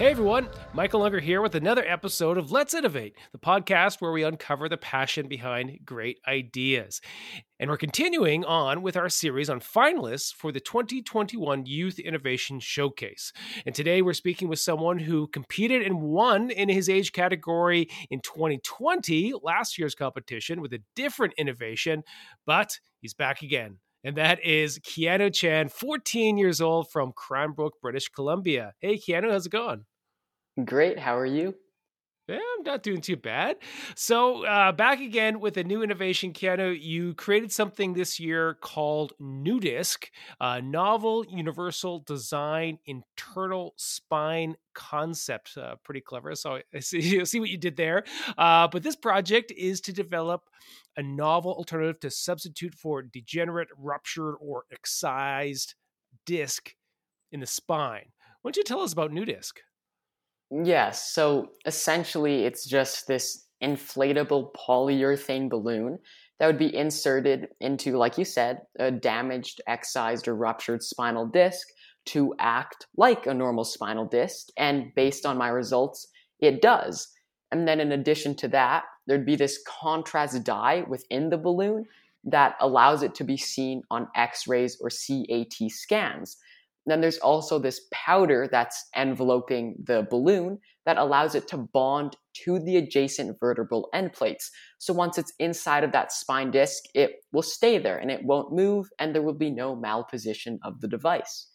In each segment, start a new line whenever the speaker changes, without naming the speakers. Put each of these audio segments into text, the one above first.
Hey everyone, Michael Unger here with another episode of Let's Innovate, the podcast where we uncover the passion behind great ideas. And we're continuing on with our series on finalists for the 2021 Youth Innovation Showcase. And today we're speaking with someone who competed and won in his age category in 2020, last year's competition, with a different innovation, but he's back again and that is Keanu Chan, 14 years old from Cranbrook, British Columbia. Hey, Keanu, how's it going?
Great. How are you?
Yeah, I'm not doing too bad. So, uh, back again with a new innovation, Keanu. You created something this year called NuDisc, a novel universal design internal spine concept. Uh, pretty clever. So, I see, see what you did there. Uh, but this project is to develop a novel alternative to substitute for degenerate, ruptured, or excised disc in the spine. Why don't you tell us about NuDisc?
Yes. So essentially, it's just this inflatable polyurethane balloon that would be inserted into, like you said, a damaged, excised, or ruptured spinal disc to act like a normal spinal disc. And based on my results, it does. And then, in addition to that, there'd be this contrast dye within the balloon that allows it to be seen on X rays or CAT scans. And then there's also this powder that's enveloping the balloon that allows it to bond to the adjacent vertebral end plates. So once it's inside of that spine disc, it will stay there and it won't move and there will be no malposition of the device.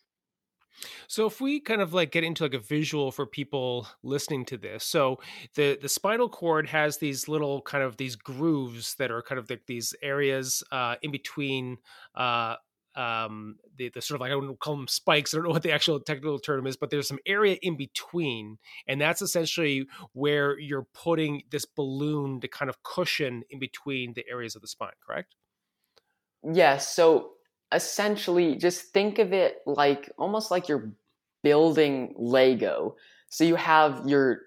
So if we kind of like get into like a visual for people listening to this, so the the spinal cord has these little kind of these grooves that are kind of like these areas uh, in between uh, um, the, the sort of like I don't call them spikes. I don't know what the actual technical term is, but there's some area in between, and that's essentially where you're putting this balloon to kind of cushion in between the areas of the spine. Correct?
Yes. So essentially, just think of it like almost like you're building Lego. So you have your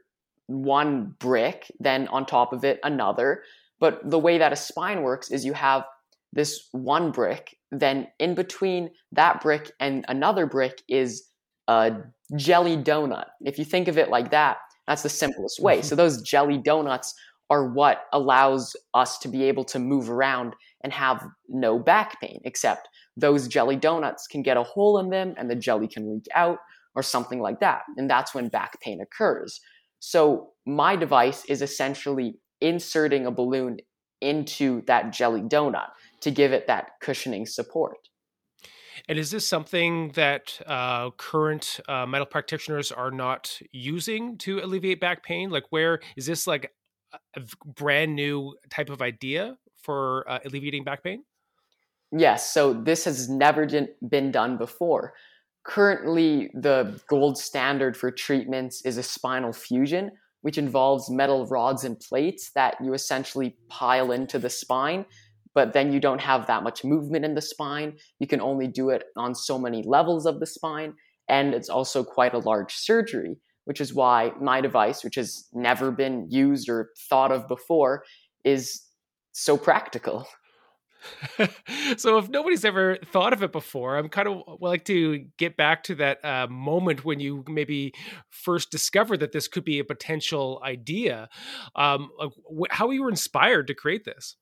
one brick, then on top of it another. But the way that a spine works is you have this one brick, then in between that brick and another brick is a jelly donut. If you think of it like that, that's the simplest way. Mm-hmm. So those jelly donuts are what allows us to be able to move around and have no back pain, except those jelly donuts can get a hole in them and the jelly can leak out or something like that. And that's when back pain occurs. So my device is essentially inserting a balloon into that jelly donut to give it that cushioning support.
And is this something that uh, current uh, medical practitioners are not using to alleviate back pain? Like, where is this like a brand new type of idea for uh, alleviating back pain?
Yes. So this has never been done before. Currently, the gold standard for treatments is a spinal fusion, which involves metal rods and plates that you essentially pile into the spine but then you don't have that much movement in the spine. You can only do it on so many levels of the spine, and it's also quite a large surgery, which is why my device, which has never been used or thought of before, is so practical.
so if nobody's ever thought of it before i'm kind of like to get back to that uh, moment when you maybe first discovered that this could be a potential idea um, how were you were inspired to create this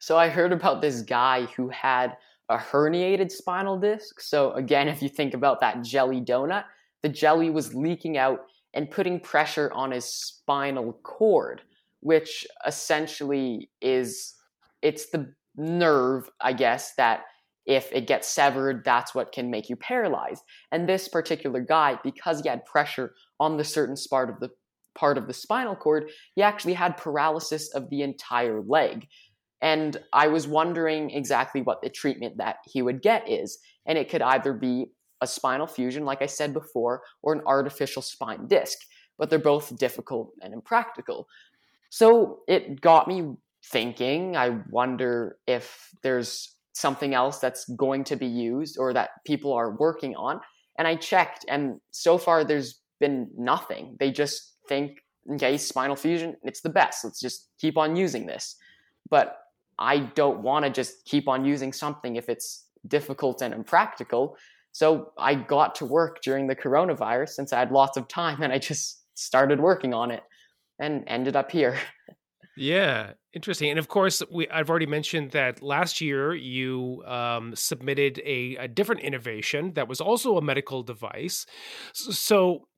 so I heard about this guy who had a herniated spinal disc. So again, if you think about that jelly donut, the jelly was leaking out and putting pressure on his spinal cord, which essentially is it's the nerve, I guess, that if it gets severed, that's what can make you paralyzed. And this particular guy, because he had pressure on the certain part of the part of the spinal cord, he actually had paralysis of the entire leg. And I was wondering exactly what the treatment that he would get is. And it could either be a spinal fusion, like I said before, or an artificial spine disc. But they're both difficult and impractical. So it got me thinking. I wonder if there's something else that's going to be used or that people are working on. And I checked, and so far there's been nothing. They just think, okay, spinal fusion, it's the best. Let's just keep on using this. But I don't want to just keep on using something if it's difficult and impractical. So I got to work during the coronavirus since I had lots of time and I just started working on it and ended up here.
Yeah, interesting. And of course, we I've already mentioned that last year you um, submitted a, a different innovation that was also a medical device. So,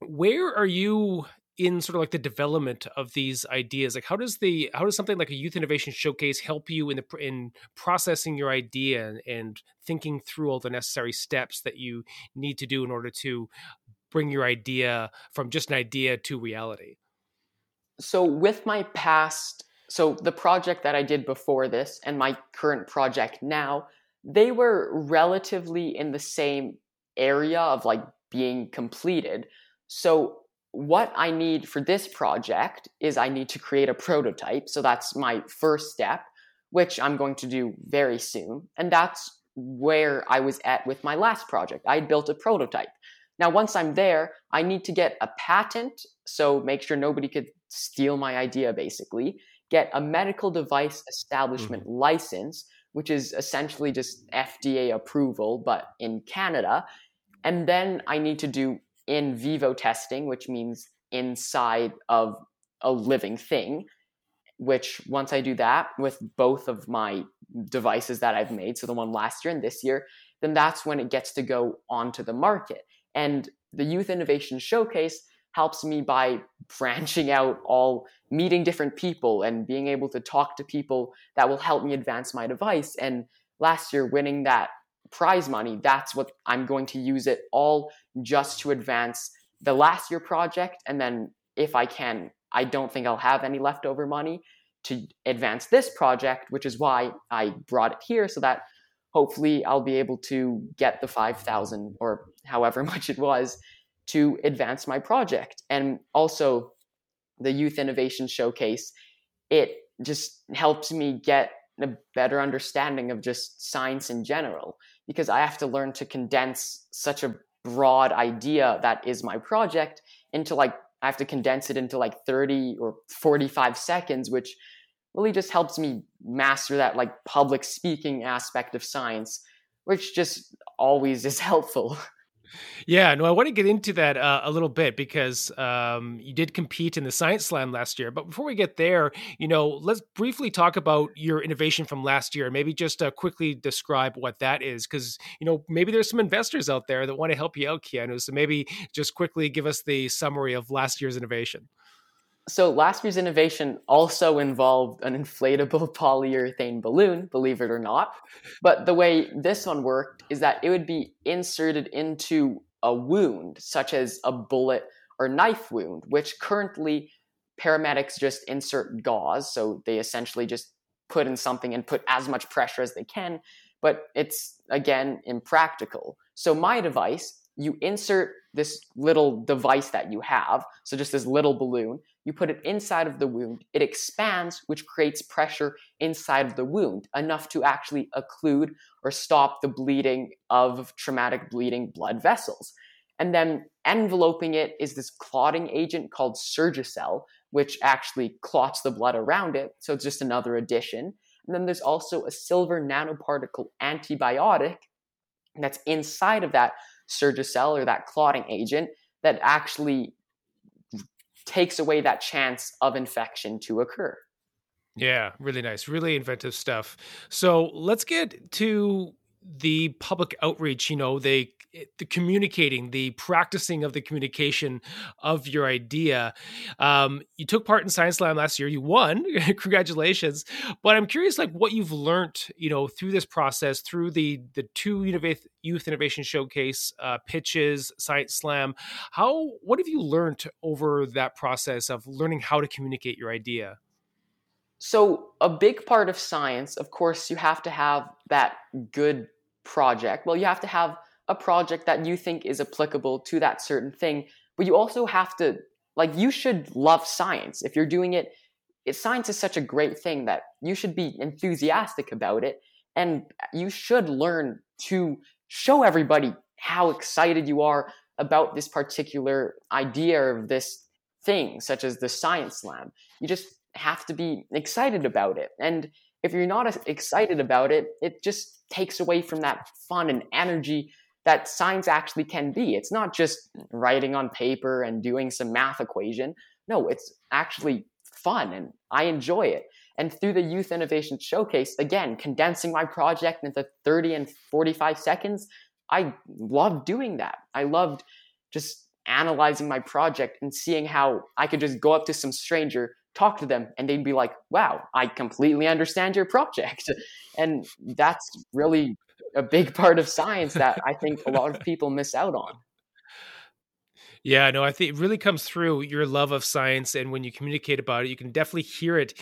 where are you in sort of like the development of these ideas? Like how does the how does something like a youth innovation showcase help you in the in processing your idea and, thinking through all the necessary steps that you need to do in order to bring your idea from just an idea to reality?
So with my past so the project that i did before this and my current project now they were relatively in the same area of like being completed. So what I need for this project is I need to create a prototype. So that's my first step, which I'm going to do very soon. And that's where I was at with my last project. I had built a prototype. Now, once I'm there, I need to get a patent. So make sure nobody could steal my idea, basically. Get a medical device establishment mm-hmm. license, which is essentially just FDA approval, but in Canada. And then I need to do in vivo testing, which means inside of a living thing. Which once I do that with both of my devices that I've made, so the one last year and this year, then that's when it gets to go onto the market. And the Youth Innovation Showcase helps me by branching out all meeting different people and being able to talk to people that will help me advance my device and last year winning that prize money, that's what I'm going to use it all just to advance the last year project. And then if I can, I don't think I'll have any leftover money to advance this project, which is why I brought it here so that hopefully I'll be able to get the 5,000 or however much it was to advance my project. And also the Youth Innovation Showcase, it just helps me get a better understanding of just science in general because I have to learn to condense such a broad idea that is my project into like I have to condense it into like 30 or 45 seconds, which really just helps me master that like public speaking aspect of science, which just always is helpful.
Yeah, no, I want to get into that uh, a little bit because um, you did compete in the Science Slam last year. But before we get there, you know, let's briefly talk about your innovation from last year. Maybe just uh, quickly describe what that is, because you know maybe there's some investors out there that want to help you out, Keanu. So maybe just quickly give us the summary of last year's innovation.
So last year's innovation also involved an inflatable polyurethane balloon, believe it or not. But the way this one worked is that it would be inserted into a wound, such as a bullet or knife wound, which currently paramedics just insert gauze. So they essentially just put in something and put as much pressure as they can. But it's, again, impractical. So my device, you insert this little device that you have, so just this little balloon, you put it inside of the wound, it expands, which creates pressure inside of the wound, enough to actually occlude or stop the bleeding of traumatic bleeding blood vessels. And then enveloping it is this clotting agent called Surgicel, which actually clots the blood around it. So it's just another addition. And then there's also a silver nanoparticle antibiotic that's inside of that Surgicel or that clotting agent that actually takes away that chance of infection to occur.
Yeah, really nice, really inventive stuff. So let's get to the public outreach. You know, they the communicating, the practicing of the communication of your idea. Um, you took part in Science Slam last year. You won. Congratulations. But I'm curious, like what you've learned, you know, through this process, through the the two Youth Innovation Showcase uh, pitches, Science Slam. How what have you learned over that process of learning how to communicate your idea?
So, a big part of science, of course, you have to have that good project. Well, you have to have a project that you think is applicable to that certain thing, but you also have to like you should love science. If you're doing it, it science is such a great thing that you should be enthusiastic about it and you should learn to show everybody how excited you are about this particular idea of this thing such as the science slam. You just have to be excited about it. And if you're not excited about it, it just takes away from that fun and energy that science actually can be. It's not just writing on paper and doing some math equation. No, it's actually fun and I enjoy it. And through the Youth Innovation Showcase, again, condensing my project into 30 and 45 seconds, I loved doing that. I loved just analyzing my project and seeing how I could just go up to some stranger, talk to them, and they'd be like, wow, I completely understand your project. And that's really a big part of science that I think a lot of people miss out on.
Yeah, no, I think it really comes through your love of science, and when you communicate about it, you can definitely hear it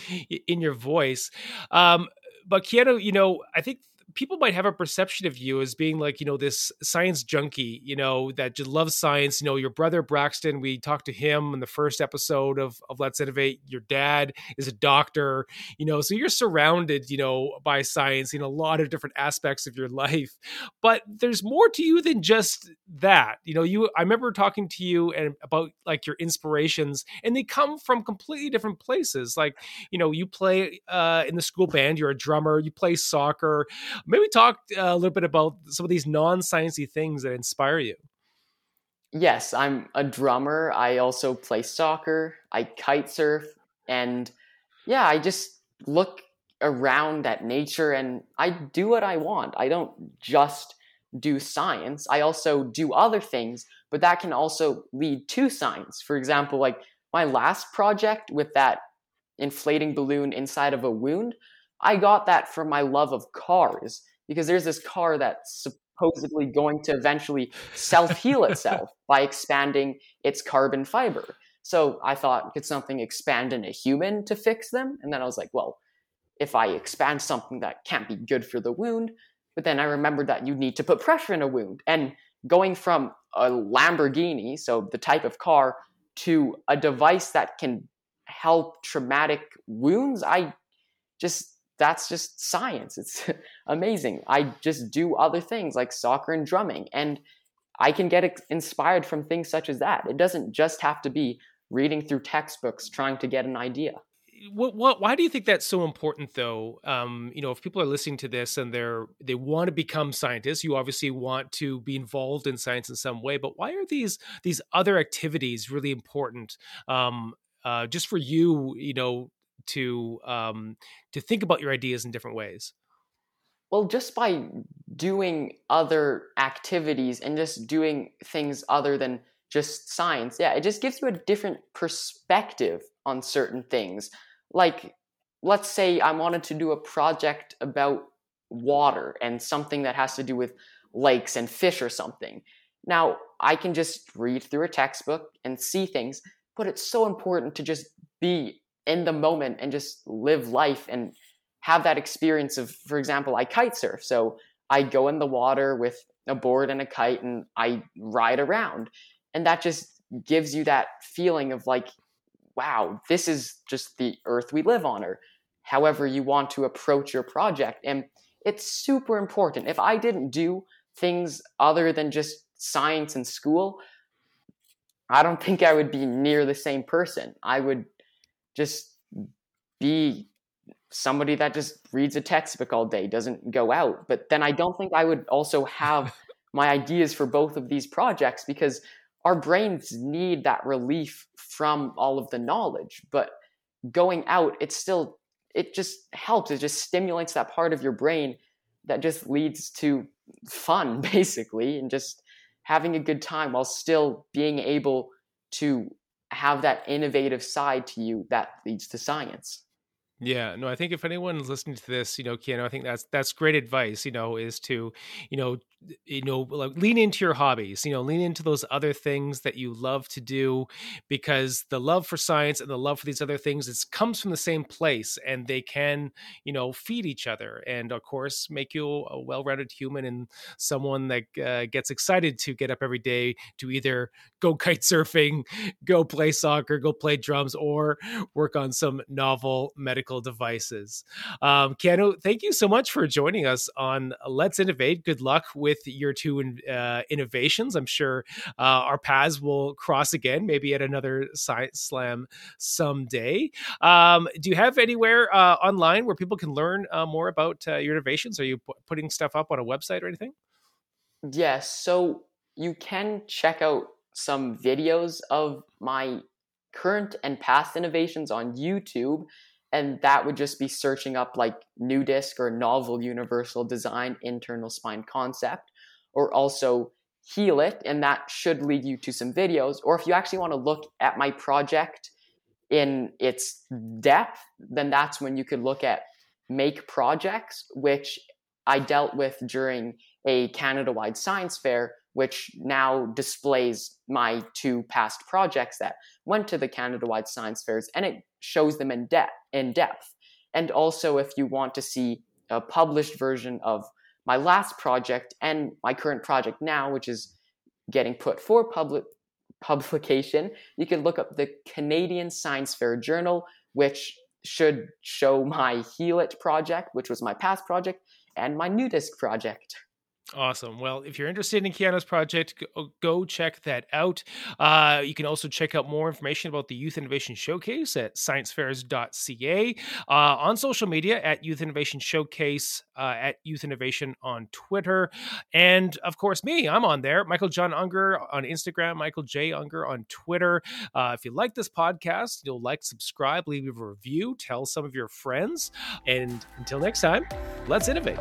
in your voice. Um, but Keanu, you know, I think people might have a perception of you as being like you know this science junkie you know that just loves science. You know your brother braxton we talked to him in the first episode of, of let's innovate. Your dad is a doctor you know so you're surrounded you know by science in a lot of different aspects of your life. But there's more to you than just that. You know you i remember talking to you and about like your inspirations and they come from completely different places. Like you know you play uh, in the school band you're a drummer you play soccer maybe talk uh, a little bit about some of these non-sciencey things that inspire you.
Yes, I'm a drummer. I also play soccer. I kite surf, and yeah, I just look around at nature and I do what I want. I don't just do science. I also do other things, but that can also lead to science. For example, like my last project with that inflating balloon inside of a wound, I got that from my love of cars because there's this car that's supposedly going to eventually self heal itself by expanding its carbon fiber. So I thought, could something expand in a human to fix them? And then I was like, well, if I expand something that can't be good for the wound, but then I remembered that you need to put pressure in a wound. And going from a Lamborghini, so the type of car, to a device that can help traumatic wounds, I just that's just science. It's amazing. I just do other things like soccer and drumming, and I can get inspired from things such as that. It doesn't just have to be reading through textbooks trying to get an idea.
What, what, why do you think that's so important though um, you know if people are listening to this and they're they want to become scientists you obviously want to be involved in science in some way but why are these these other activities really important um, uh, just for you you know to um, to think about your ideas in different ways?
Well, just by doing other activities and just doing things other than just science, yeah, it just gives you a different perspective on certain things. Like, let's say I wanted to do a project about water and something that has to do with lakes and fish or something. Now, I can just read through a textbook and see things, but it's so important to just be in the moment and just live life and have that experience of, for example, I kite surf. So I go in the water with a board and a kite and I ride around. And that just gives you that feeling of like, wow, this is just the earth we live on, or however you want to approach your project. And it's super important. If I didn't do things other than just science in school, I don't think I would be near the same person. I would just be somebody that just reads a textbook all day, doesn't go out. But then I don't think I would also have my ideas for both of these projects because our brains need that relief from all of the knowledge. But going out, it still it just helps. It just stimulates that part of your brain that just leads to fun, basically, and just having a good time while still being able to have that innovative side to you that leads to science.
Yeah, no, I think if anyone's listening to this, you know, Keanu, I think that's that's great advice. You know, is to, you know, you know like lean into your hobbies you know lean into those other things that you love to do because the love for science and the love for these other things it comes from the same place and they can you know feed each other and of course make you a well-rounded human and someone that uh, gets excited to get up every day to either go kite surfing go play soccer go play drums or work on some novel medical devices. Um, Keanu thank you so much for joining us on let's innovate. Good luck with with your two uh, innovations. I'm sure uh, our paths will cross again, maybe at another Science Slam someday. Um, do you have anywhere uh, online where people can learn uh, more about uh, your innovations? Are you p- putting stuff up on a website or anything?
Yes, so you can check out some videos of my current and past innovations on YouTube, and that would just be searching up like NuDisc or novel universal design internal spine concept, or also Healit, and that should lead you to some videos. Or if you actually want to look at my project in its depth, then that's when you could look at make projects, which I dealt with during a Canada wide science fair, which now displays my two past projects that went to the Canada wide science fairs and it shows them in, de- in depth. And also, if you want to see a published version of my last project and my current project now, which is getting put for public publication, you can look up the Canadian Science Fair Journal, which should show my Healit project, which was my past project, and my NuDisc project.
Awesome. Well, if you're interested in Keanu's project, go, check that out. Uh, you can also check out more information about the Youth Innovation Showcase at sciencefairs.ca, uh, on social media at Youth Innovation Showcase, uh, at Youth Innovation on Twitter, and of course, me, I'm on there. Michael John Unger on Instagram, Michael J. Unger on Twitter. Uh, if you like this podcast, you'll like, subscribe, leave a review, tell some of your friends. And until next time, let's innovate.